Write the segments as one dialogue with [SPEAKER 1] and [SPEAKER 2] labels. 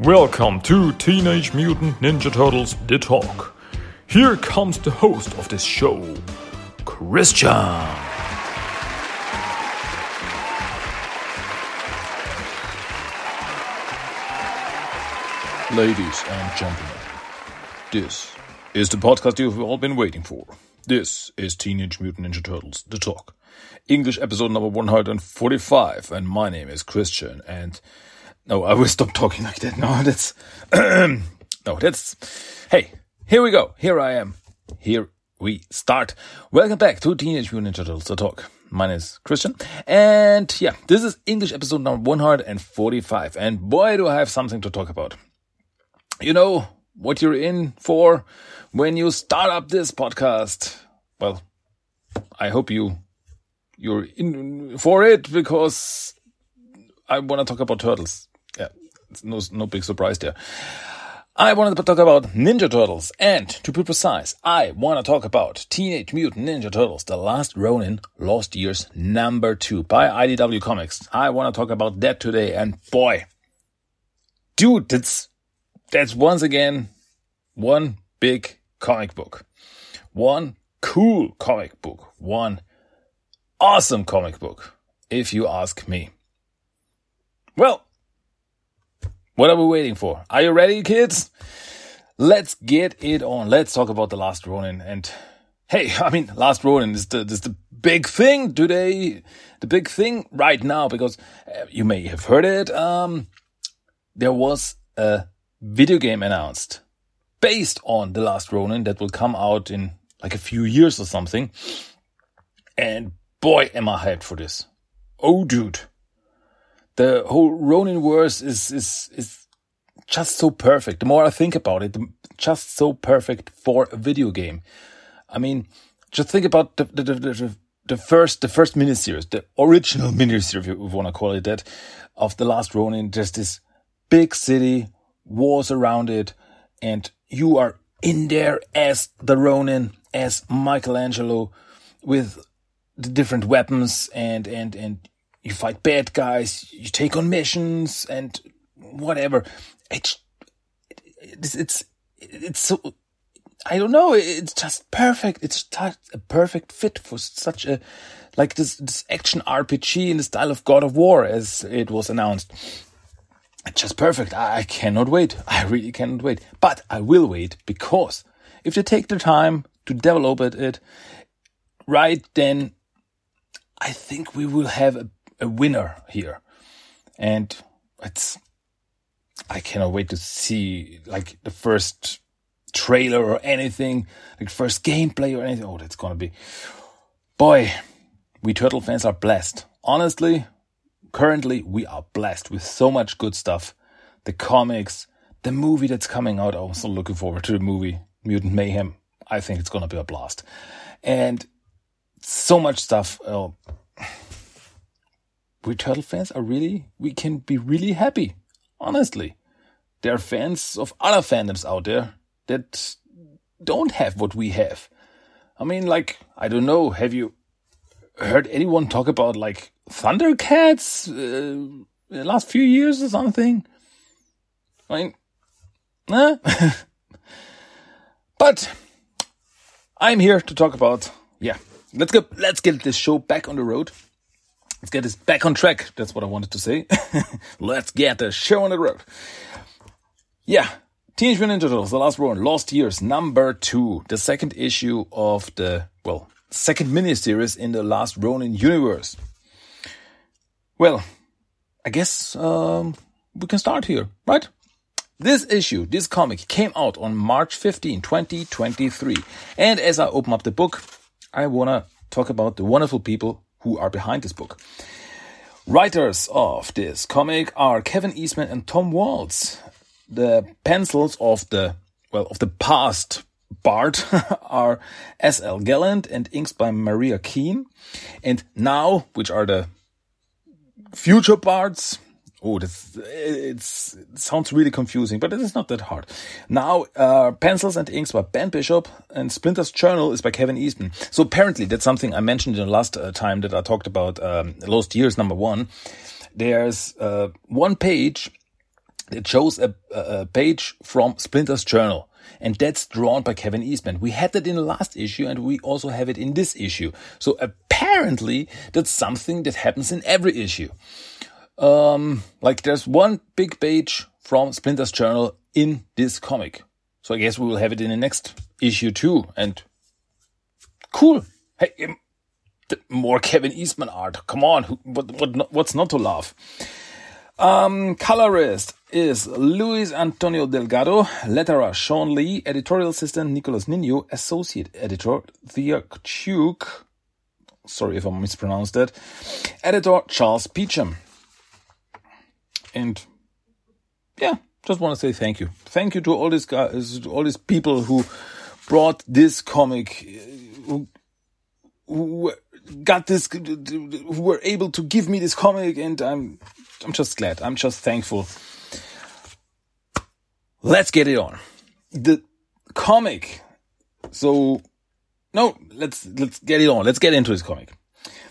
[SPEAKER 1] Welcome to Teenage Mutant Ninja Turtles The Talk. Here comes the host of this show, Christian.
[SPEAKER 2] Ladies and gentlemen, this is the podcast you've all been waiting for. This is Teenage Mutant Ninja Turtles The Talk. English episode number 145, and my name is Christian, and no, I will stop talking like that. No, that's, no, that's, hey, here we go. Here I am. Here we start. Welcome back to Teenage Mutant Ninja Turtles The Talk. My name is Christian, and yeah, this is English episode number 145, and boy, do I have something to talk about. You know what you're in for when you start up this podcast. Well, I hope you you're in for it because I want to talk about turtles. No no big surprise there. I wanted to talk about Ninja Turtles, and to be precise, I want to talk about Teenage Mutant Ninja Turtles: The Last Ronin, Lost Years number two by IDW Comics. I want to talk about that today, and boy, dude, that's that's once again one big comic book, one cool comic book, one awesome comic book, if you ask me. Well, what are we waiting for? Are you ready, kids? Let's get it on. Let's talk about the Last Ronin. And hey, I mean, Last Ronin is the, is the big thing today, the big thing right now, because uh, you may have heard it. Um, there was a video game announced based on The Last Ronin that will come out in like a few years or something. And boy, am I hyped for this. Oh, dude. The whole Ronin verse is, is, is just so perfect. The more I think about it, just so perfect for a video game. I mean, just think about the, the, the, the, the first, the first miniseries, the original miniseries, if you want to call it that, of The Last Ronin. There's this big city, wars around it, and you are in there as the Ronin, as Michelangelo, with the different weapons and and and you fight bad guys, you take on missions and whatever. It's it's it's, it's so I don't know. It's just perfect. It's just a perfect fit for such a like this this action RPG in the style of God of War, as it was announced. It's just perfect. I cannot wait. I really cannot wait. But I will wait because if they take the time to develop it, it right, then I think we will have a, a winner here. And it's, I cannot wait to see like the first trailer or anything, like first gameplay or anything. Oh, that's gonna be, boy, we turtle fans are blessed. Honestly, currently we are blessed with so much good stuff. The comics, the movie that's coming out. I'm so looking forward to the movie Mutant Mayhem. I think it's gonna be a blast, and so much stuff. Uh, we turtle fans are really we can be really happy. Honestly, there are fans of other fandoms out there that don't have what we have. I mean, like I don't know. Have you heard anyone talk about like Thundercats uh, the last few years or something? I mean, eh? but I'm here to talk about yeah. Let's go. Let's get this show back on the road. Let's get this back on track. That's what I wanted to say. let's get the show on the road. Yeah, Teenage Mutant Ninja Turtles: The Last Ronin, Lost Years, number two, the second issue of the well, second miniseries in the Last Ronin universe. Well, I guess um, we can start here, right? This issue, this comic, came out on March 15, 2023. And as I open up the book, I want to talk about the wonderful people who are behind this book. Writers of this comic are Kevin Eastman and Tom Waltz. The pencils of the, well, of the past Bart are S.L. Gallant and inks by Maria Keane. And now, which are the future Barts, Oh, that's, it's, it sounds really confusing, but it is not that hard. Now, uh, pencils and inks by Ben Bishop and Splinter's Journal is by Kevin Eastman. So apparently that's something I mentioned in the last uh, time that I talked about, um, Lost Years number one. There's, uh, one page that shows a, a page from Splinter's journal and that's drawn by Kevin Eastman. We had that in the last issue and we also have it in this issue. So apparently that's something that happens in every issue. Um, like there's one big page from Splinter's journal in this comic. So I guess we will have it in the next issue too. And cool. Hey, um, more Kevin Eastman art. Come on. What, what, what's not to love? Um, colorist is Luis Antonio Delgado, letterer Shawn Lee, editorial assistant Nicholas Nino, associate editor Thea Chuk, sorry if I mispronounced that, editor Charles Peacham. And yeah, just want to say thank you. Thank you to all these guys, all these people who brought this comic, who, who got this, who were able to give me this comic, and I'm I'm just glad. I'm just thankful. Let's get it on. The comic. So no, let's let's get it on. Let's get into this comic.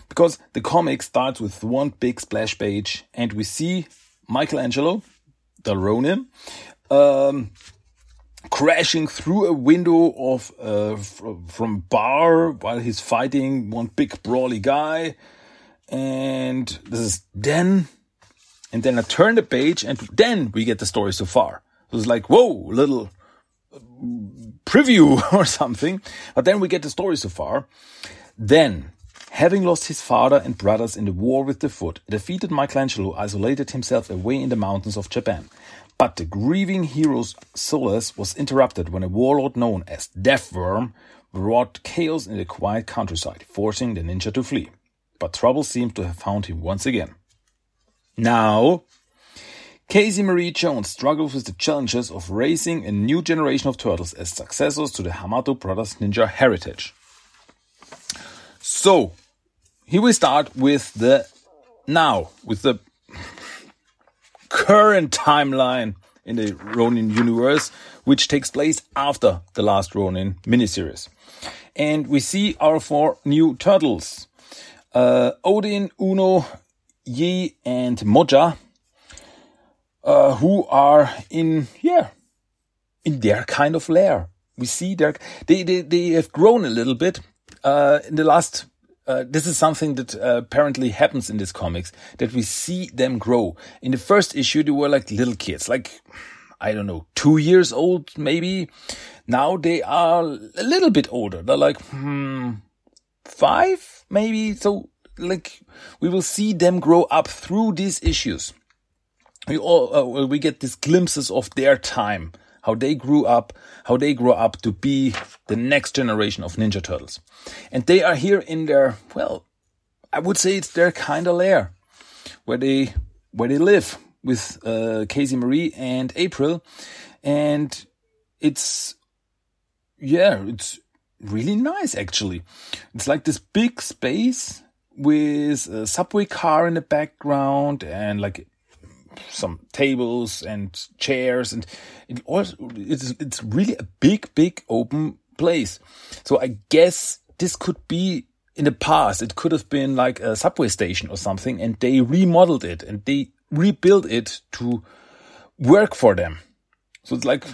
[SPEAKER 2] Because the comic starts with one big splash page and we see Michelangelo, the Ronin, um, crashing through a window of uh, from bar while he's fighting one big brawly guy. And this is then and then I turn the page and then we get the story so far. It was like, whoa, little preview or something. But then we get the story so far. Then, having lost his father and brothers in the war with the foot, defeated Michelangelo isolated himself away in the mountains of Japan. But the grieving hero's solace was interrupted when a warlord known as Deathworm wrought chaos in the quiet countryside, forcing the ninja to flee. But trouble seemed to have found him once again. Now, Casey Marie Jones struggles with the challenges of raising a new generation of turtles as successors to the Hamato Brothers Ninja heritage. So, here we start with the now, with the current timeline in the Ronin universe, which takes place after the last Ronin miniseries. And we see our four new turtles. Uh, Odyn, Uno, Yi and Moja, uh, who are in, yeah, in their kind of lair. We see they, they, they have grown a little bit, uh, in the last, uh, this is something that uh, apparently happens in these comics, that we see them grow. In the first issue, they were like little kids, like, I don't know, two years old, maybe. Now they are a little bit older. They're like, hmm, five, maybe. So like we will see them grow up through these issues. We all uh, we get these glimpses of their time, how they grew up, how they grow up to be the next generation of Ninja Turtles, and they are here in their well, I would say it's their kind of lair, where they where they live with uh, Casey Marie and April, and it's yeah, it's really nice actually. It's like this big space with a subway car in the background and like some tables and chairs and it also it's it's really a big big open place. So i guess this could be in the past. It could have been like a subway station or something and they remodeled it and they rebuilt it to work for them. So it's like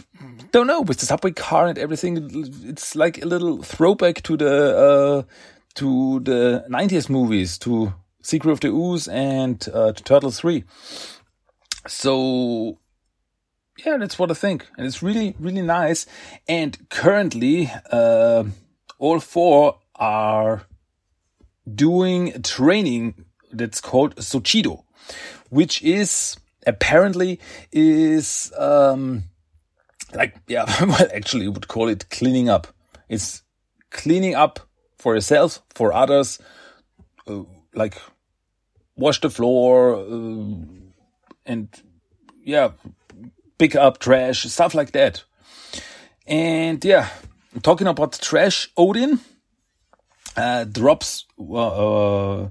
[SPEAKER 2] don't know with the subway car and everything it's like a little throwback to the uh, to the 90s movies, to Secret of the Ooze and uh, to Turtles 3. So, yeah, that's what I think. And it's really, really nice. And currently, uh, all four are doing training that's called Sochido, which is apparently is, um, like, yeah, well, actually, would call it cleaning up. It's cleaning up for yourself, for others, uh, like wash the floor uh, and yeah, pick up trash, stuff like that. And yeah, talking about trash, Odyn uh, drops uh,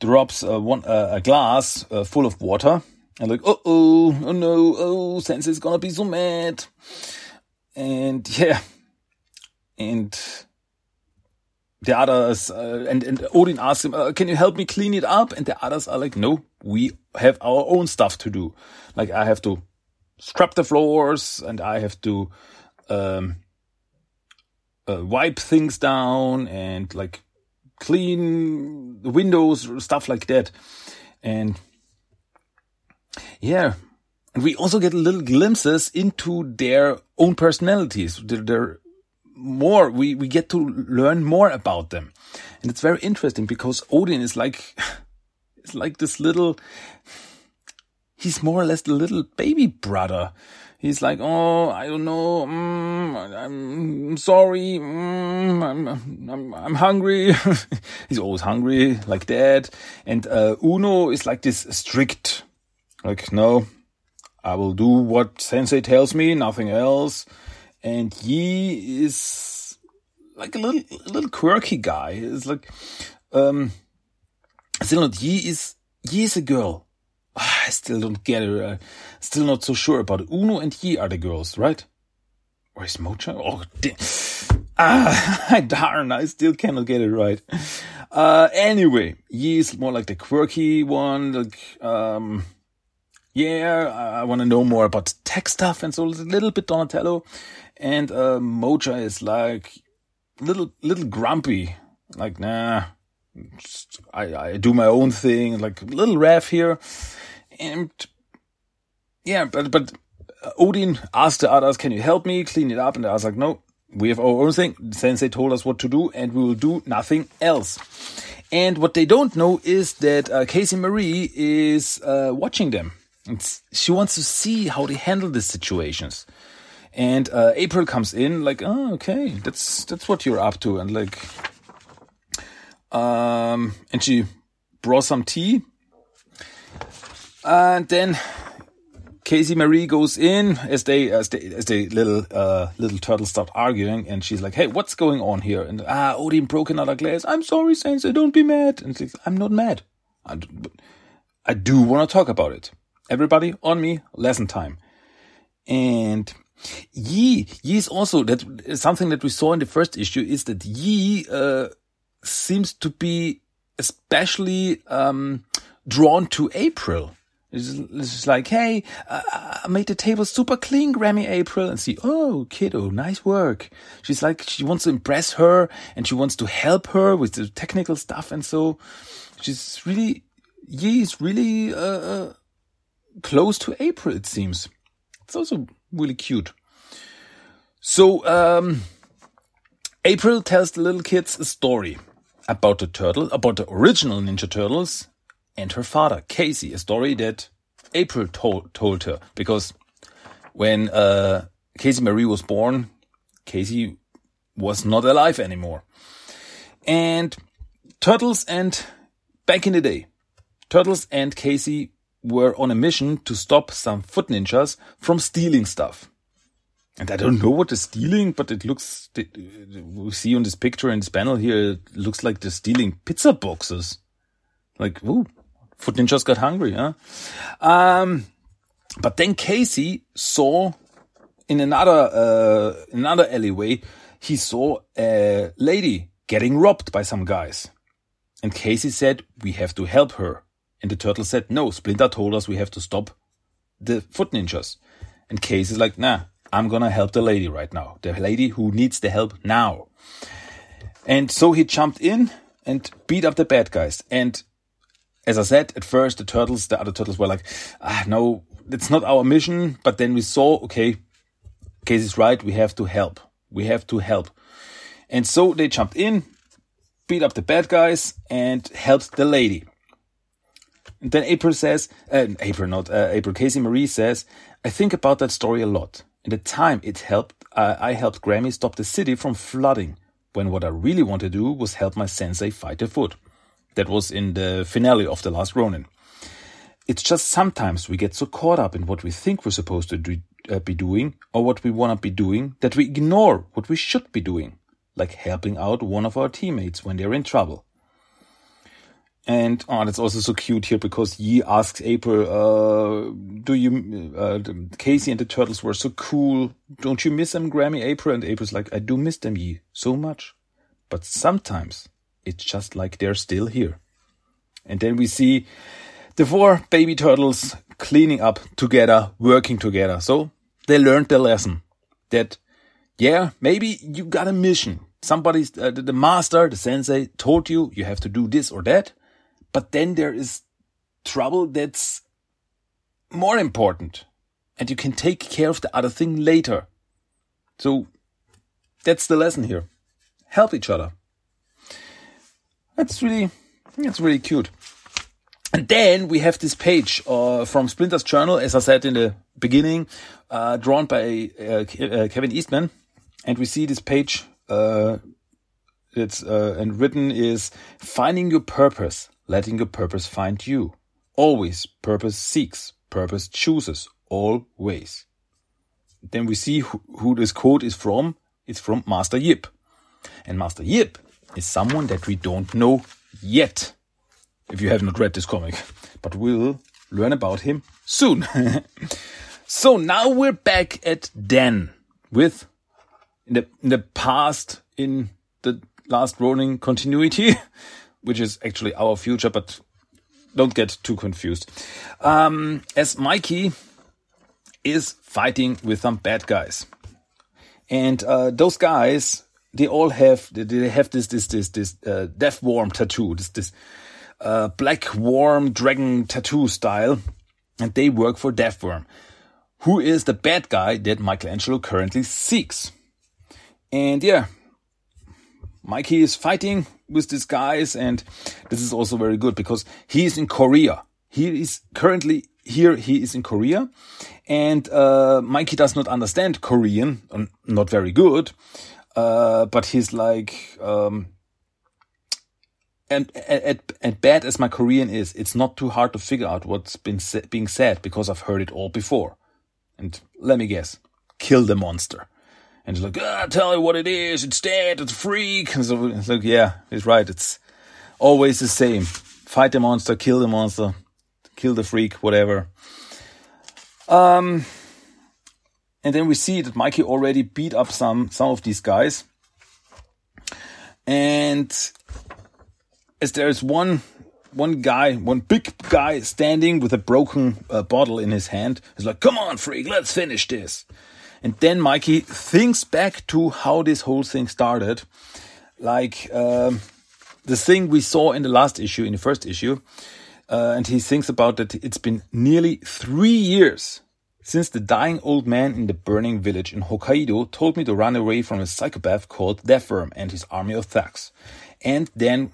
[SPEAKER 2] drops uh, one uh, a glass full of water and like, oh oh, oh no, oh Sensei's gonna be so mad. And yeah, and the others, uh, and, and Odyn asks him, uh, can you help me clean it up? And the others are like, no, we have our own stuff to do. Like I have to scrub the floors and I have to, um, uh, wipe things down and like clean the windows, stuff like that. And yeah, and we also get little glimpses into their own personalities. They're, more, we, we get to learn more about them. And it's very interesting because Odyn is like, it's like this little, he's more or less the little baby brother. He's like, oh, I don't know, mm, I'm sorry, mm, I'm, I'm, I'm hungry. he's always hungry, like that. And uh, Uno is like this strict, like, no, I will do what Sensei tells me, nothing else. And Yi is like a little, a little quirky guy. It's like, um, still not Yi is, Yi is a girl. Ah, I still don't get it. I'm still not so sure about it. Uno and Yi are the girls, right? Or is Moja? Oh, damn. Ah, darn, I still cannot get it right. Uh, anyway, Yi is more like the quirky one, like, um, yeah, I want to know more about tech stuff, and so a little bit Donatello, and uh, Moja is like little little grumpy, like nah, I I do my own thing, like little Raph here, and yeah, but but Odyn asked the others, "Can you help me clean it up?" And I was like, "No, we have our own thing. Sensei told us what to do, and we will do nothing else." And what they don't know is that uh, Casey Marie is uh, watching them it's, she wants to see how they handle these situations. And uh, April comes in like, oh, okay, that's that's what you're up to, and like, um, and she brought some tea, and then Casey Marie goes in as they as they as the little uh, little turtles start arguing, and she's like, "Hey, what's going on here?" And ah, Odyn broke another glass. I'm sorry, Sensei, don't be mad. And she's like, I'm not mad. I, I do want to talk about it everybody on me, lesson time. And Yi, Yi is also that something that we saw in the first issue is that Yi uh, seems to be especially um, drawn to April. It's like, hey, uh, I made the table super clean, Grammy April, and see, oh, kiddo, nice work. She's like, she wants to impress her and she wants to help her with the technical stuff, and so she's really, Yi is really uh, uh close to April, it seems. It's also really cute. So, um, April tells the little kids a story about the turtle, about the original Ninja Turtles and her father, Casey, a story that April told, told her because when, uh, Casey Marie was born, Casey was not alive anymore. And Turtles and back in the day, Turtles and Casey were on a mission to stop some foot ninjas from stealing stuff. And I don't know what they're stealing, but it looks, we see on this picture in this panel here, it looks like they're stealing pizza boxes. Like, ooh, foot ninjas got hungry, huh? Um, but then Casey saw in another, uh, another alleyway, he saw a lady getting robbed by some guys. And Casey said, we have to help her. And the turtle said, no, Splinter told us we have to stop the foot ninjas. And Casey's like, nah, I'm gonna help the lady right now. The lady who needs the help now. And so he jumped in and beat up the bad guys. And as I said, at first the turtles, the other turtles were like, ah, no, it's not our mission. But then we saw, okay, Case is right. We have to help. We have to help. And so they jumped in, beat up the bad guys and helped the lady. And then April says, uh, April, not uh, April, Casey Marie says, I think about that story a lot. In the time it helped, uh, I helped Grammy stop the city from flooding, when what I really wanted to do was help my sensei fight the foot. That was in the finale of The Last Ronin. It's just sometimes we get so caught up in what we think we're supposed to do, uh, be doing or what we want to be doing that we ignore what we should be doing, like helping out one of our teammates when they're in trouble. And oh, that's also so cute here because Yi asks April, uh, "Do you, uh, Casey and the turtles were so cool? Don't you miss them, Grammy?" April and April's like, "I do miss them, Yi, so much, but sometimes it's just like they're still here. And then we see the four baby turtles cleaning up together, working together. So they learned the lesson that, yeah, maybe you got a mission. Somebody's uh, the master, the sensei told you you have to do this or that. But then there is trouble that's more important and you can take care of the other thing later. So that's the lesson here. Help each other. That's really, that's really cute. And then we have this page uh, from Splinter's journal, as I said in the beginning, uh, drawn by uh, uh Kevin Eastman. And we see this page, uh, it's uh, and written is finding your purpose, letting your purpose find you. Always purpose seeks, purpose chooses, always. Then we see who, who this quote is from. It's from Master Yip. And Master Yip is someone that we don't know yet if you have not read this comic, but we'll learn about him soon. so now we're back at Dan with in the in the past in the last Ronin continuity, which is actually our future, but don't get too confused. Um, as Mikey is fighting with some bad guys, and uh, those guys they all have they have this this this this uh, death worm tattoo, this this uh, black worm dragon tattoo style, and they work for Death Worm, who is the bad guy that Michelangelo currently seeks. And yeah, Mikey is fighting with these guys, and this is also very good because he is in Korea. He is currently here. He is in Korea, and uh, Mikey does not understand Korean, not very good. Uh, but he's like, um, and, and, and bad as my Korean is, it's not too hard to figure out what's been being said because I've heard it all before. And let me guess, kill the monster. And he's like, ah, tell you what it is. It's dead. It's a freak. And so it's like, yeah, he's right. It's always the same. Fight the monster, kill the monster, kill the freak, whatever. Um, and then we see that Mikey already beat up some some of these guys. And as there is one one guy, one big guy standing with a broken uh, bottle in his hand. He's like, "Come on, freak, let's finish this." And then Mikey thinks back to how this whole thing started, like um, the thing we saw in the last issue, in the first issue, uh, and he thinks about that. It's been nearly three years since the dying old man in the burning village in Hokkaido told me to run away from a psychopath called Deathworm and his army of thugs. And then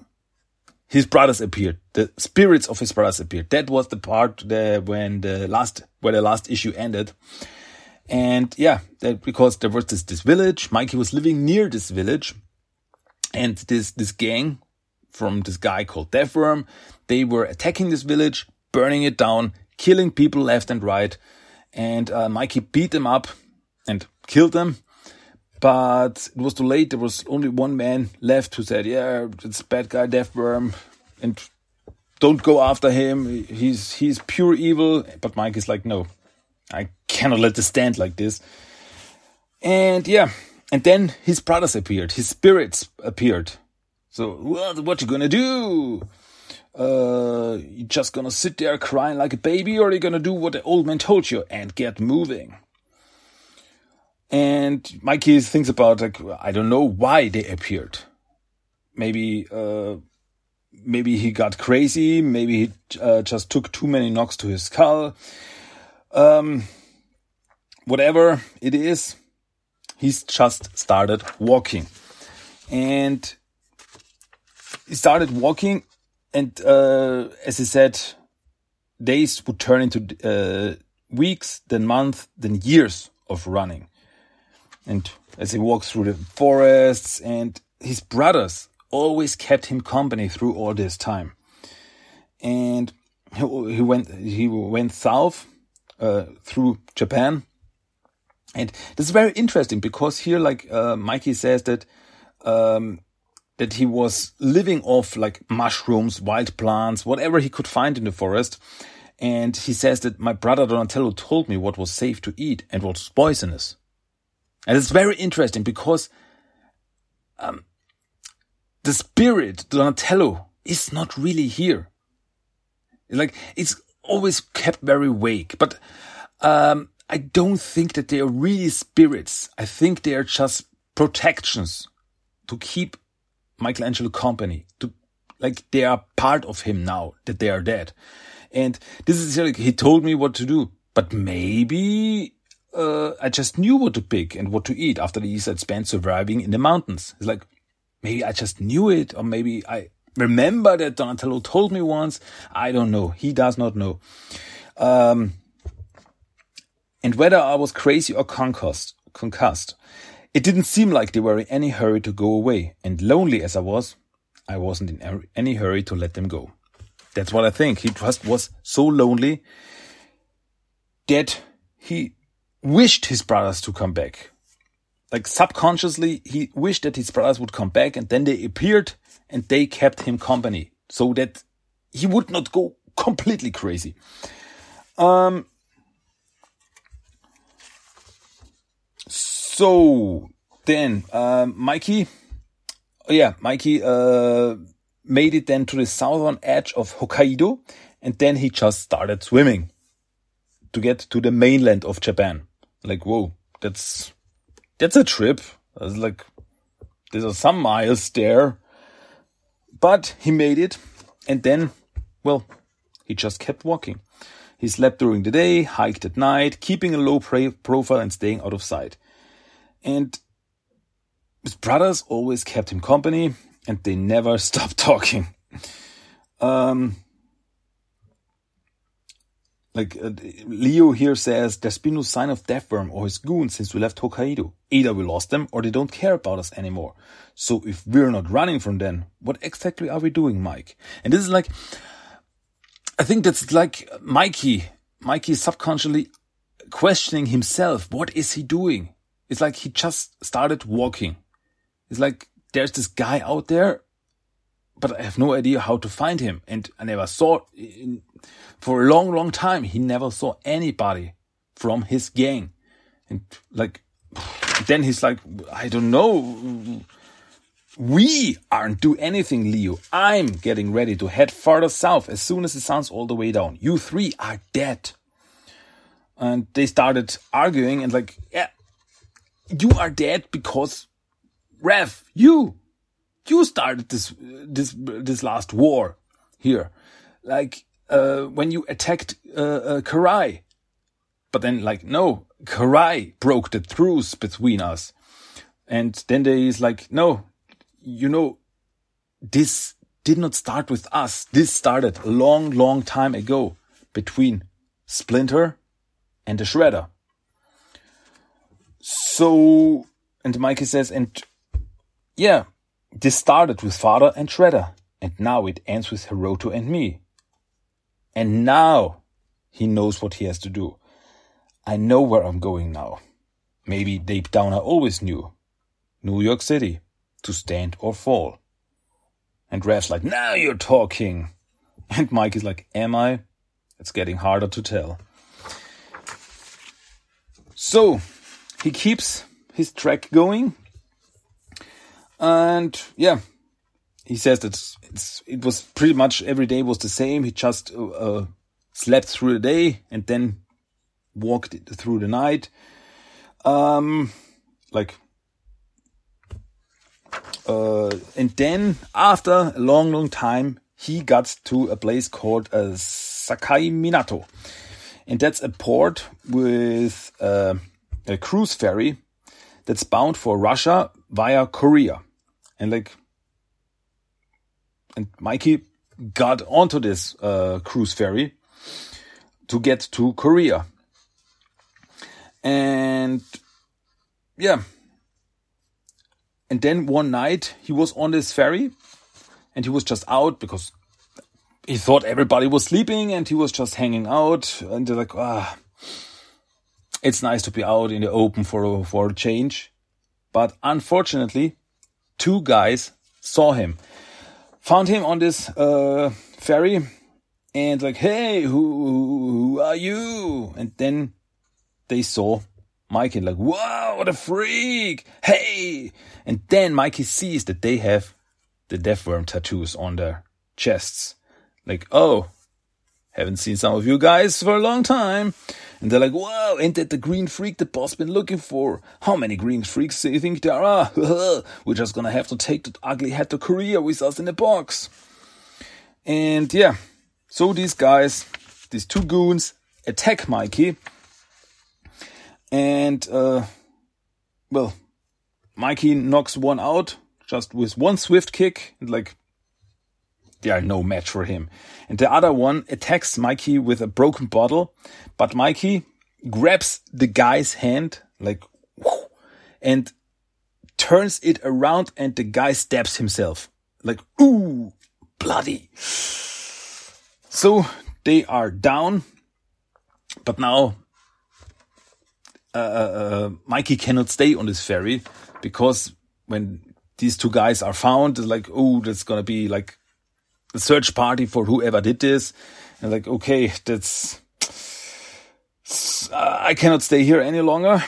[SPEAKER 2] his brothers appeared. The spirits of his brothers appeared. That was the part there when the last, where the last issue ended. And yeah, that because there was this, this village, Mikey was living near this village and this, this gang from this guy called Deathworm, they were attacking this village, burning it down, killing people left and right. And uh, Mikey beat them up and killed them but it was too late. There was only one man left who said, "Yeah, it's bad guy, Deathworm, and don't go after him. He's he's pure evil." But Mike is like, "No, I cannot let this stand like this." And yeah, and then his brothers appeared. His spirits appeared. So what? What you gonna do? Uh, you just gonna sit there crying like a baby, or you gonna do what the old man told you and get moving? And Mikey thinks about like I don't know why they appeared. Maybe uh, maybe he got crazy. Maybe he uh, just took too many knocks to his skull. Um, whatever it is, he's just started walking, and he started walking, and uh, as he said, days would turn into uh, weeks, then months, then years of running. And as he walked through the forests and his brothers always kept him company through all this time. And he went he went south uh, through Japan and this is very interesting because here like uh, Mikey says that um, that he was living off like mushrooms wild plants whatever he could find in the forest. And he says that my brother Donatello told me what was safe to eat and what was poisonous. And it's very interesting because um, the spirit, Donatello, is not really here. Like, it's always kept very vague, but, um, I don't think that they are really spirits. I think they are just protections to keep Michelangelo company, to, like, they are part of him now that they are dead. And this is like, he told me what to do, but maybe uh, I just knew what to pick and what to eat after the years I'd spent surviving in the mountains. It's like, maybe I just knew it, or maybe I remember that Donatello told me once. I don't know. He does not know. Um, and whether I was crazy or concussed, concussed, it didn't seem like they were in any hurry to go away. And lonely as I was, I wasn't in any hurry to let them go. That's what I think. He just was so lonely that he wished his brothers to come back. Like subconsciously, he wished that his brothers would come back and then they appeared and they kept him company so that he would not go completely crazy. Um, so then, uh, Mikey, oh yeah, Mikey, uh, made it then to the southern edge of Hokkaido and then he just started swimming to get to the mainland of Japan. Like, whoa, that's, that's a trip. That's like, there's some miles there. But he made it. And then, well, he just kept walking. He slept during the day, hiked at night, keeping a low profile and staying out of sight. And his brothers always kept him company and they never stopped talking. Um, like uh, Leo here says, there's been no sign of Deathworm or his goons since we left Hokkaido. Either we lost them or they don't care about us anymore. So if we're not running from them, what exactly are we doing, Mike? And this is like, I think that's like Mikey. Mikey subconsciously questioning himself. What is he doing? It's like he just started walking. It's like there's this guy out there, but I have no idea how to find him. And I never saw in, for a long, long time. He never saw anybody from his gang. And like, then he's like, I don't know. We aren't do anything, Leo. I'm getting ready to head farther south as soon as the sun's all the way down. You three are dead. And they started arguing and like, yeah, you are dead because Raph, you, you started this, this, this last war here. Like, uh, when you attacked uh, uh, Karai. But then, like, no, Karai broke the truce between us. And then there is like, no, you know, this did not start with us. This started a long, long time ago between Splinter and the Shredder. So, and Mikey says, and yeah, this started with Father and Shredder, and now it ends with Hiroto and me. And now he knows what he has to do. I know where I'm going now. Maybe deep down I always knew. New York City, to stand or fall. And Raph's like, now you're talking. And Mike is like, am I? It's getting harder to tell. So he keeps his track going. And yeah, he says that it's, it was pretty much every day was the same. He just uh, uh, slept through the day and then walked through the night. Um, like, uh, and then after a long, long time, he got to a place called uh, Sakai Minato. And that's a port with uh, a cruise ferry that's bound for Russia via Korea. And like and Mikey got onto this uh, cruise ferry to get to Korea. And yeah. And then one night he was on this ferry and he was just out because he thought everybody was sleeping and he was just hanging out and they're like, ah, it's nice to be out in the open for a, for a change. But unfortunately, two guys saw him found him on this uh, ferry and like, hey, who, who are you? And then they saw Mikey like, wow, what a freak! Hey! And then Mikey sees that they have the death worm tattoos on their chests. Like, oh, haven't seen some of you guys for a long time. And they're like, wow, ain't that the green freak the boss been looking for? How many green freaks do you think there are? We're just gonna have to take that ugly head to Korea with us in a box. And yeah, so these guys, these two goons, attack Mikey. And, uh, well, Mikey knocks one out just with one swift kick. And like, they are no match for him. And the other one attacks Mikey with a broken bottle, but Mikey grabs the guy's hand, like, and turns it around and the guy stabs himself. Like, ooh, bloody. So they are down, but now uh, uh, Mikey cannot stay on this ferry because when these two guys are found, it's like, oh, that's gonna be like a search party for whoever did this. And like, okay, that's, uh, I cannot stay here any longer.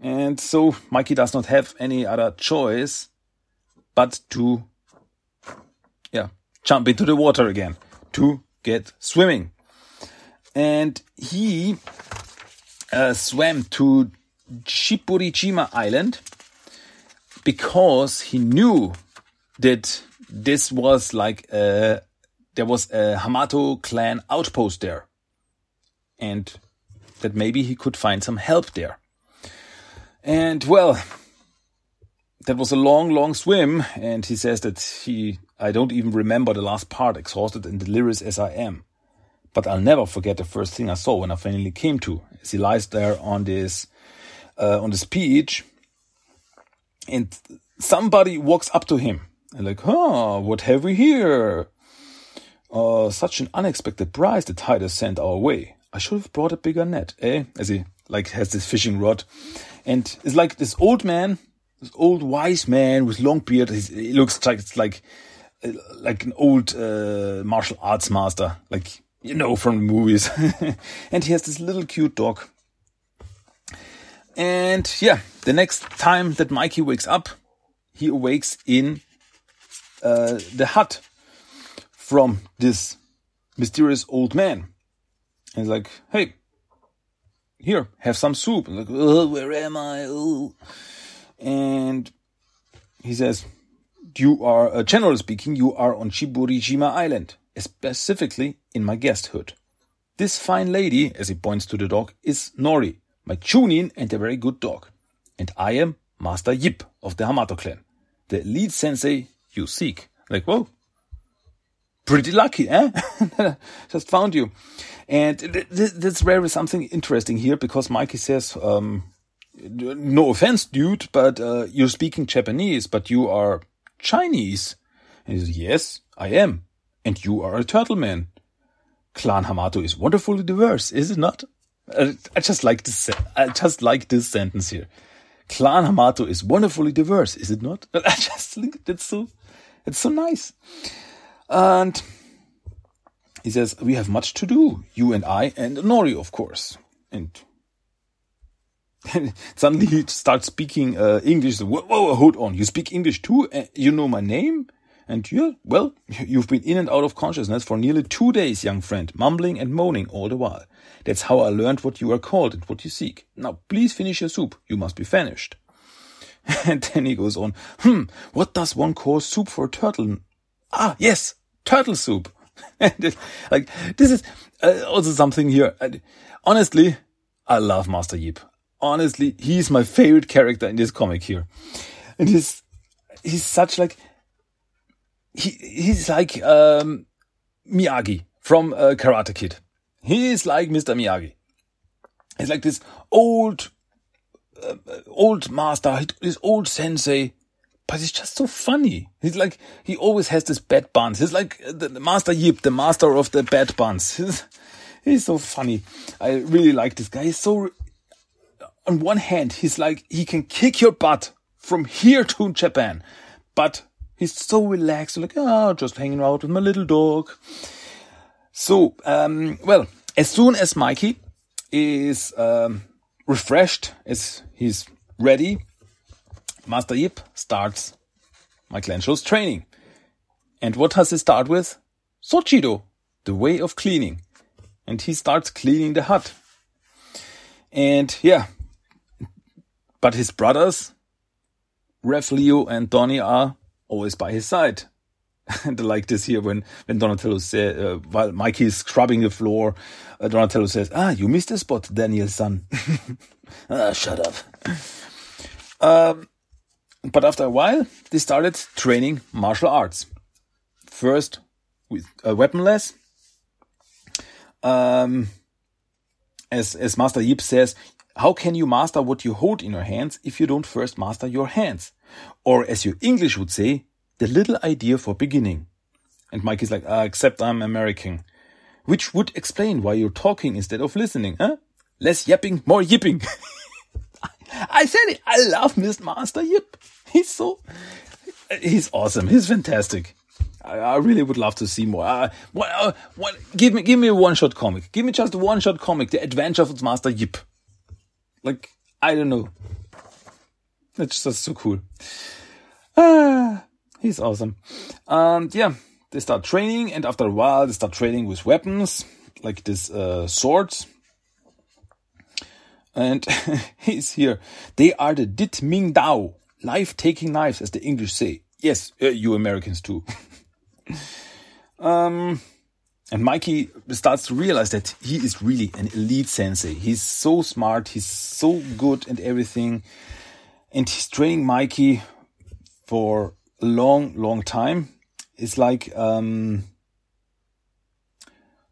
[SPEAKER 2] And so Mikey does not have any other choice but to, yeah, jump into the water again to get swimming. And he uh, swam to Chiburishima Island because he knew that this was like a, there was a Hamato clan outpost there. And that maybe he could find some help there. And well, that was a long, long swim. And he says that he, I don't even remember the last part, exhausted and delirious as I am. But I'll never forget the first thing I saw when I finally came to, as he lies there on this, uh, on this beach. And somebody walks up to him and like, huh, what have we here? Uh, such an unexpected prize the tide has sent our way. I should have brought a bigger net, eh? As he like has this fishing rod, and it's like this old man, this old wise man with long beard. He looks like it's like like an old uh, martial arts master, like you know from the movies. and he has this little cute dog. And yeah, the next time that Mikey wakes up, he awakes in uh, the hut from this mysterious old man. And he's like, hey, here, have some soup. And like, oh, where am I? Oh. And he says, you are, uh, generally speaking, you are on Chiburishima Island, specifically in my guest hut. This fine lady, as he points to the dog, is Nori, my chunin and a very good dog. And I am Master Yip of the Hamato clan, the lead sensei you seek. Like, whoa, pretty lucky, eh? Just found you. And th- th- that's very something interesting here because Mikey says, um, no offense, dude, but uh, you're speaking Japanese, but you are Chinese. And he says, yes, I am. And you are a turtle man. Clan Hamato is wonderfully diverse, is it not? Uh, I just like this. I just like this sentence here. Clan Hamato is wonderfully diverse, is it not? I just think that's so it's so nice. And he says, We have much to do, you and I, and Nori, of course. And, and suddenly he starts speaking uh, English. Whoa, whoa, hold on. You speak English too? Uh, you know my name? And yeah, well, you've been in and out of consciousness for nearly two days, young friend, mumbling and moaning all the while. That's how I learned what you are called and what you seek. Now, please finish your soup. You must be famished. And then he goes on, hmm, what does one call soup for a turtle? Ah, yes, turtle soup. and like, this is uh, also something here. honestly, I love Master Yip. Honestly, he's my favorite character in this comic here. And he's, he's such like, he, he's like, um, Miyagi from uh, Karate Kid. He is like Mr. Miyagi. He's like this old uh, old master, his old sensei, but he's just so funny. He's like, he always has this bad buns. He's like the, the Master Yip, the master of the bad buns. He's, he's so funny. I really like this guy. He's so, on one hand, he's like, he can kick your butt from here to Japan, but he's so relaxed, like, ah, oh, just hanging out with my little dog. So, um, well, as soon as Mikey is, um, refreshed, as he's ready, Master Yip starts Michelangelo's training. And what does he start with? Sochido, the way of cleaning. And he starts cleaning the hut. And yeah, but his brothers, Raph Leo and Donnie are always by his side. and like this here when, when Donatello says, uh, while Mikey is scrubbing the floor, uh, Donatello says, ah, you missed a spot, Daniel-san. ah, shut up. Um, but after a while, they started training martial arts. First with uh, weaponless. Um, as, as Master Yip says, how can you master what you hold in your hands if you don't first master your hands? Or as your English would say, the little idea for beginning. And Mike is like, ah, except I'm American. Which would explain why you're talking instead of listening, huh? Less yapping, more yipping. I said it. I love Mr. Master Yip. He's so, he's awesome. He's fantastic. I, I really would love to see more. Uh, what, uh, what, give me, give me a one shot comic. Give me just a one shot comic. The Adventure of Master Yip. Like, I don't know. That's just so cool. Ah, he's awesome. And yeah, they start training, and after a while, they start training with weapons like this uh, swords. And he's here. They are the Dit Ming Dao, life taking knives, as the English say. Yes, uh, you Americans too. um, and Mikey starts to realize that he is really an elite sensei. He's so smart, he's so good and everything. And he's training Mikey for a long, long time. It's like, um,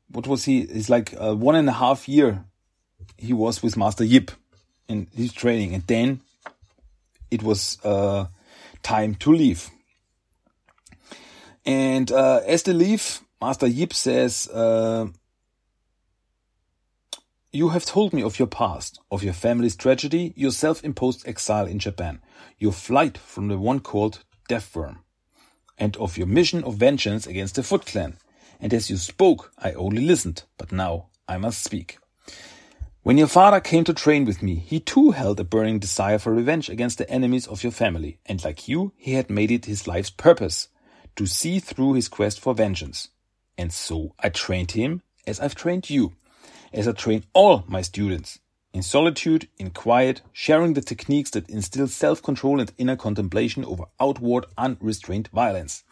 [SPEAKER 2] what was he? It's like uh, one and a half year he was with Master Yip in his training. And then it was uh, time to leave. And uh, as they leave, Master Yip says, uh, You have told me of your past, of your family's tragedy, your self imposed exile in Japan, your flight from the one called Death Worm, and of your mission of vengeance against the Foot Clan. And as you spoke, I only listened, but now I must speak. When your father came to train with me, he too held a burning desire for revenge against the enemies of your family, and like you, he had made it his life's purpose to see through his quest for vengeance. And so I trained him as I've trained you, as I train all my students, in solitude, in quiet, sharing the techniques that instill self-control and inner contemplation over outward, unrestrained violence.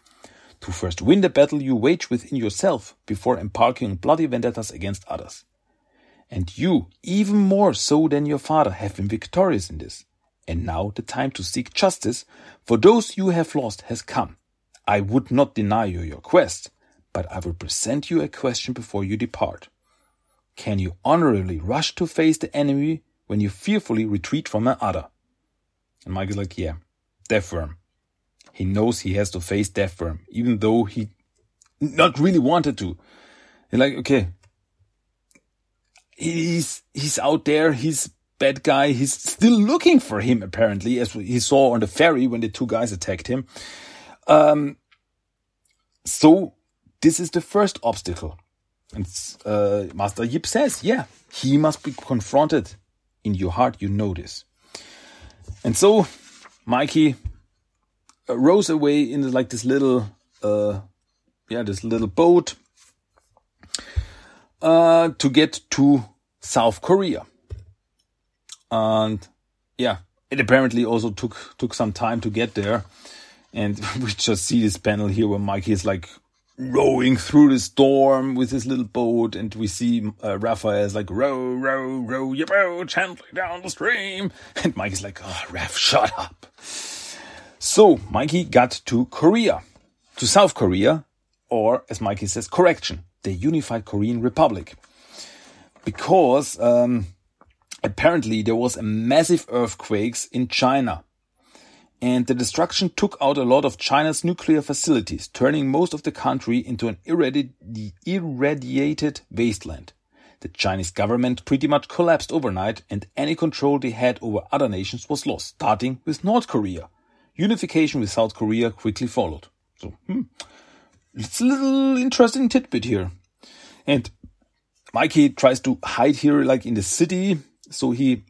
[SPEAKER 2] To first win the battle you wage within yourself before embarking on bloody vendettas against others. And you, even more so than your father, have been victorious in this. And now the time to seek justice for those you have lost has come. I would not deny you your quest, but I will present you a question before you depart. Can you honorably rush to face the enemy when you fearfully retreat from another? And Mike is like, yeah, Death Worm. He knows he has to face Death Worm, even though he not really wanted to. He's like, okay, he's, he's out there, he's bad guy, he's still looking for him apparently, as he saw on the ferry when the two guys attacked him. Um, so this is the first obstacle. And uh, Master Yip says, yeah, he must be confronted. In your heart, you know this. And so Mikey uh, rows away in like this little, uh, yeah, this little boat uh, to get to South Korea. And yeah, it apparently also took took some time to get there. And we just see this panel here where Mikey is like rowing through the storm with his little boat, and we see uh, Raphael's like row, row, row your boat gently down the stream, and Mikey's like, "Oh, Raph, shut up." So Mikey got to Korea, to South Korea, or as Mikey says, correction, the Unified Korean Republic, because um, apparently there was a massive earthquakes in China and the destruction took out a lot of China's nuclear facilities, turning most of the country into an irradi irradiated wasteland. The Chinese government pretty much collapsed overnight, and any control they had over other nations was lost, starting with North Korea. Unification with South Korea quickly followed. So, hmm, it's a little interesting tidbit here. And Mikey tries to hide here, like in the city, so he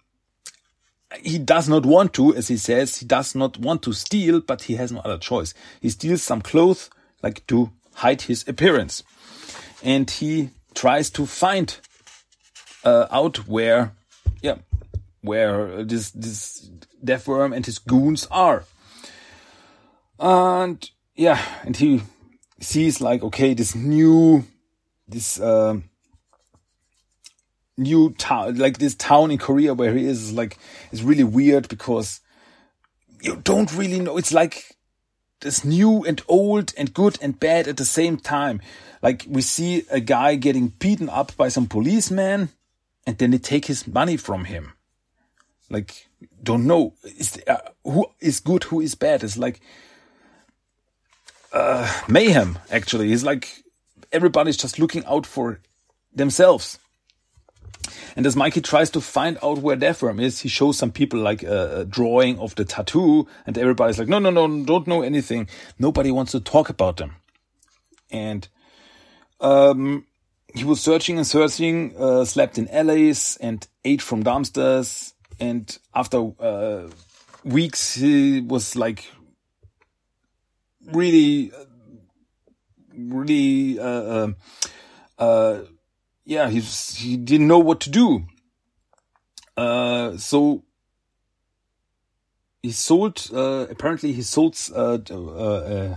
[SPEAKER 2] he does not want to, as he says, he does not want to steal, but he has no other choice. He steals some clothes like to hide his appearance. And he tries to find uh, out where, yeah, where this this death worm and his goons are. And yeah, and he sees like okay, this new, this uh, new town, like this town in Korea where he is, like is really weird because you don't really know. It's like this new and old and good and bad at the same time. Like we see a guy getting beaten up by some policeman, and then they take his money from him. Like, don't know is uh, who is good, who is bad. It's like uh, mayhem. Actually, it's like everybody's just looking out for themselves. And as Mikey tries to find out where Deathworm is, he shows some people like a, drawing of the tattoo, and everybody's like, no, no, no, don't know anything. Nobody wants to talk about them. And um, he was searching and searching, uh, slept in alleys and ate from dumpsters. And after uh, weeks, he was like really, really, uh, uh, uh yeah, he's, he didn't know what to do. Uh, so he sold, uh, apparently he sold, uh, uh,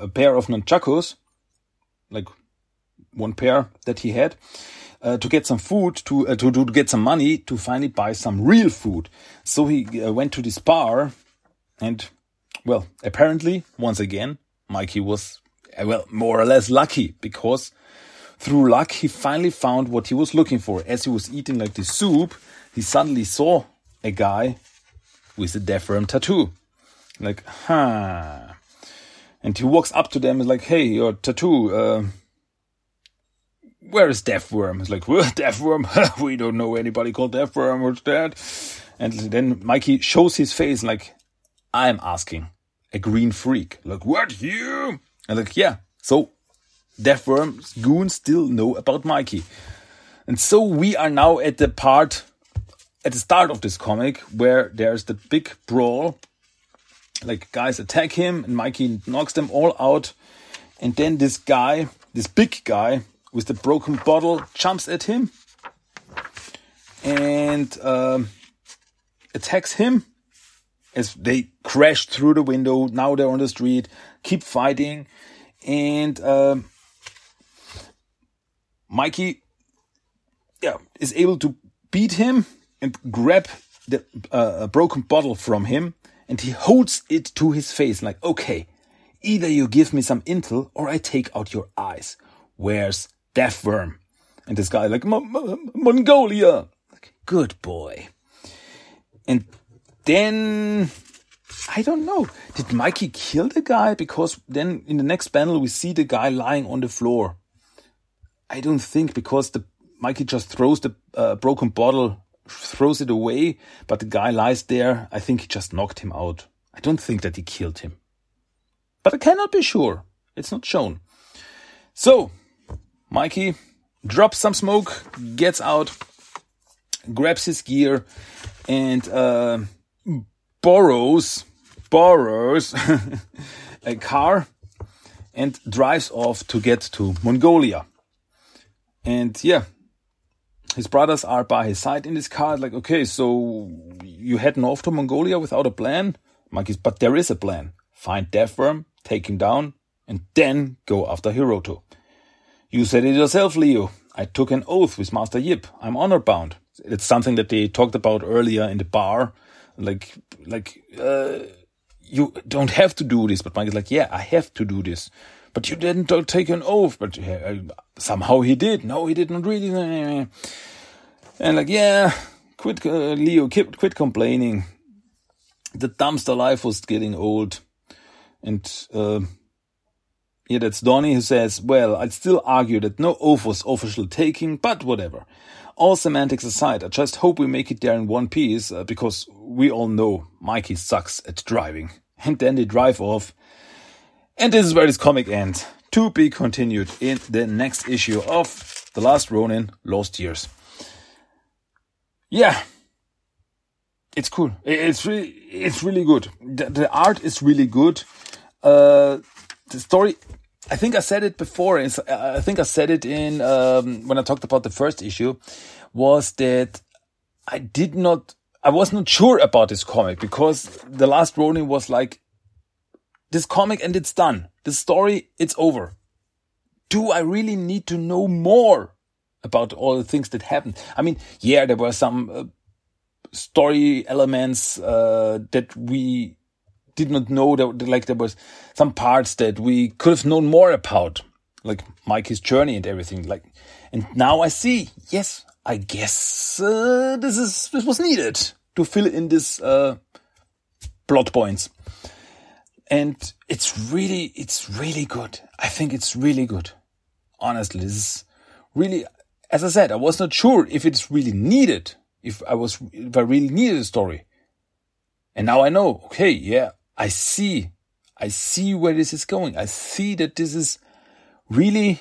[SPEAKER 2] a pair of nunchakus, like one pair that he had, uh, to get some food, to, uh, to, to get some money to finally buy some real food. So he uh, went to this bar and, well, apparently, once again, Mikey was, uh, well, more or less lucky because through luck, he finally found what he was looking for. As he was eating like the soup, he suddenly saw a guy with a Deathworm tattoo. Like, huh. And he walks up to them and like, hey, your tattoo, uh, where is Deathworm? He's like, well, Deathworm? we don't know anybody called Deathworm. What's that? And then Mikey shows his face like, I'm asking a green freak. Like, what, you? And like, yeah. So Deathworm's goons still know about Mikey. And so we are now at the part, at the start of this comic, where there's the big brawl. Like guys attack him and Mikey knocks them all out. And then this guy, this big guy with the broken bottle jumps at him and um, attacks him as they crash through the window. Now they're on the street, keep fighting. And um, Mikey, yeah, is able to beat him and grab the uh, broken bottle from him, and he holds it to his face like, okay, either you give me some intel or I take out your eyes. Where's Deathworm? And this guy like, Mongolia. Like, Good boy. And then I don't know. Did Mikey kill the guy? Because then in the next panel we see the guy lying on the floor. I don't think because the Mikey just throws the uh, broken bottle, throws it away, but the guy lies there. I think he just knocked him out. I don't think that he killed him. But I cannot be sure. It's not shown. So, Mikey drops some smoke, gets out, grabs his gear, and uh, borrows borrows a car and drives off to get to Mongolia. And yeah, his brothers are by his side in this car. Like, okay, so you heading off to Mongolia without a plan? Mikey's, but there is a plan. Find Deathworm, take him down, and then go after Hiroto. You said it yourself, Leo. I took an oath with Master Yip. I'm honor bound. It's something that they talked about earlier in the bar. Like, like, uh, you don't have to do this. But Mike is like, yeah, I have to do this but you didn't take an oath. But uh, somehow he did. No, he didn't really. And like, yeah, quit, uh, Leo, quit, quit complaining. The dumpster life was getting old. And, uh, yeah, that's Donnie who says, well, I'd still argue that no oath was official taking, but whatever. All semantics aside, I just hope we make it there in one piece, uh, because we all know Mikey sucks at driving. And then they drive off, and this is where this comic ends. To be continued in the next issue of The Last Ronin Lost Years. Yeah. It's cool. It's really, it's really good. The, the art is really good. Uh, the story, I think I said it before. I think I said it in um, when I talked about the first issue. Was that I did not, I was not sure about this comic because the last Ronin was like this comic and it's done. The story, it's over. Do I really need to know more about all the things that happened? I mean, yeah, there were some uh, story elements uh, that we did not know that like there was some parts that we could have known more about, like Mikey's journey and everything. Like, and now I see. Yes, I guess uh, this is this was needed to fill in this uh, plot points, and it's really it's really good. I think it's really good. Honestly, this is really, as I said, I was not sure if it's really needed. If I was, if I really needed a story. And now I know, okay, yeah, I see, I see where this is going. I see that this is really,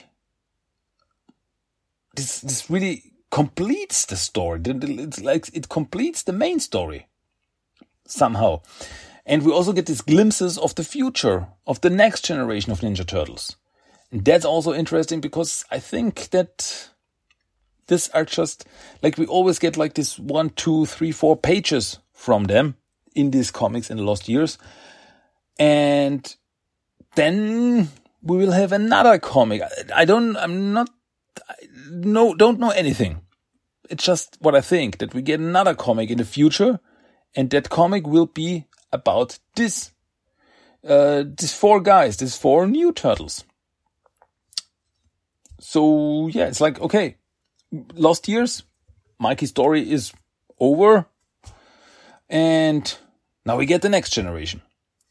[SPEAKER 2] this, this really completes the story. It's like it completes the main story somehow. And we also get these glimpses of the future of the next generation of Ninja Turtles. And that's also interesting because I think that this are just like we always get like this one, two, three, four pages from them in these comics in the lost years. And then we will have another comic. I don't, I'm not, no, don't know anything. It's just what I think that we get another comic in the future and that comic will be about this, uh, these four guys, these four new turtles. So yeah, it's like, okay, lost years, Mikey's story is over and now we get the next generation.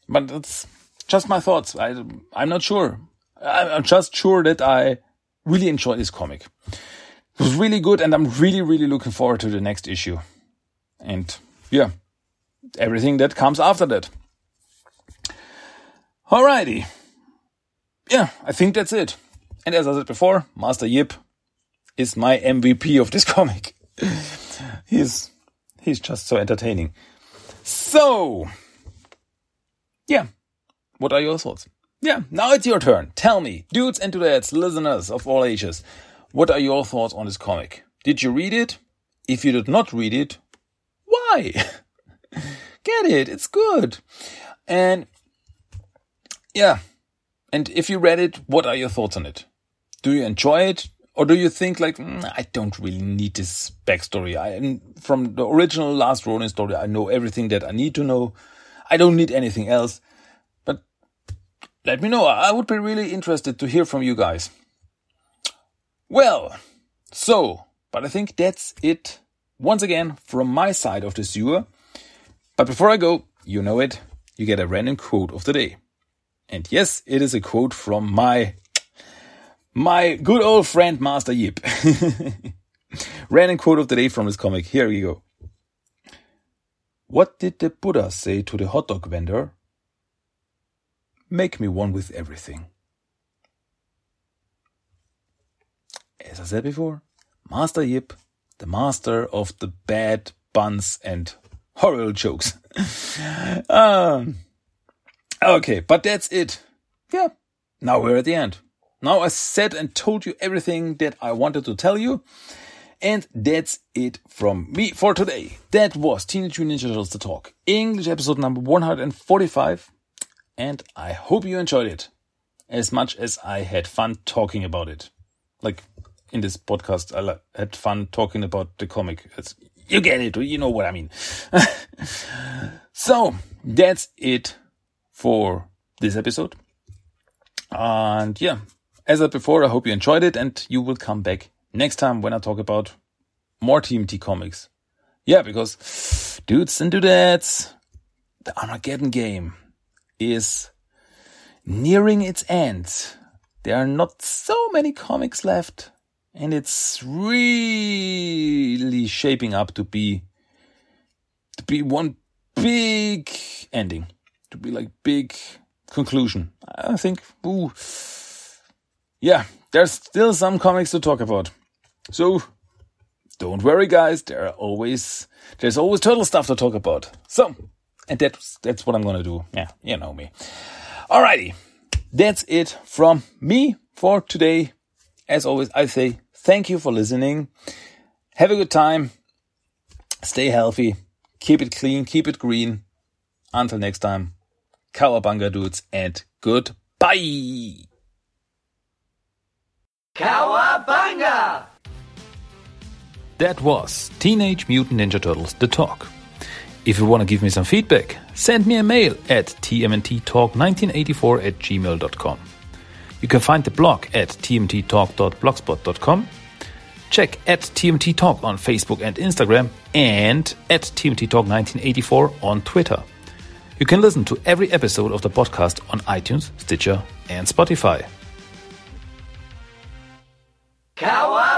[SPEAKER 2] But that's just my thoughts. I, I'm not sure. I'm just sure that I really enjoyed this comic. It was really good and I'm really, really looking forward to the next issue. And yeah, everything that comes after that. Alrighty. Yeah, I think that's it. And as I said before, Master Yip is my MVP of this comic. he's, he's just so entertaining. So, yeah, what are your thoughts? Yeah, now it's your turn. Tell me, dudes and dudettes, listeners of all ages, what are your thoughts on this comic? Did you read it? If you did not read it, why? Get it, it's good. And yeah, and if you read it, what are your thoughts on it? Do you enjoy it? Or do you think like, mm, I don't really need this backstory. I, from the original Last Ronin story, I know everything that I need to know. I don't need anything else. But let me know. I would be really interested to hear from you guys. Well, so, but I think that's it once again from my side of the sewer. But before I go, you know it, you get a random quote of the day. And yes, it is a quote from my my good old friend Master Yip. random quote of the day from his comic. Here we go. What did the Buddha say to the hot dog vendor? Make me one with everything. As I said before, Master Yip, the master of the bad buns and horrible jokes. um, okay, but that's it. Yeah, now we're at the end. Now I said and told you everything that I wanted to tell you. And that's it from me for today. That was Teenage Mutant Ninja Turtles The Talk, English episode number 145. And I hope you enjoyed it as much as I had fun talking about it. Like in this podcast, I had fun talking about the comic. It's, you get it. You know what I mean. so that's it for this episode. And yeah, as I before, I hope you enjoyed it and you will come back next time when I talk about more TMNT comics. Yeah, because dudes and dudettes, the Armageddon game is nearing its end. There are not so many comics left and it's really shaping up to be to be one big ending to be like big conclusion. I think ooh, yeah there's still some comics to talk about. So don't worry guys there are always there's always turtle stuff to talk about. So and that's that's what i'm gonna do. Yeah you know me. Alrighty
[SPEAKER 3] That's it from me for today. As always, I say thank you for listening. Have a good time. Stay healthy. Keep it clean. Keep it green. Until next time, Cowabunga dudes and goodbye.
[SPEAKER 4] Cowabunga!
[SPEAKER 2] That was Teenage Mutant Ninja Turtles The Talk. If you want to give me some feedback, send me a mail at tmnttalk1984 at gmail.com. You can find the blog at tmnttalk.blogspot.com. Check at TMNT Talk on Facebook and Instagram and at TMNT Talk 1984 on Twitter. You can listen to every episode of the podcast on iTunes, Stitcher, and Spotify. Kawaii!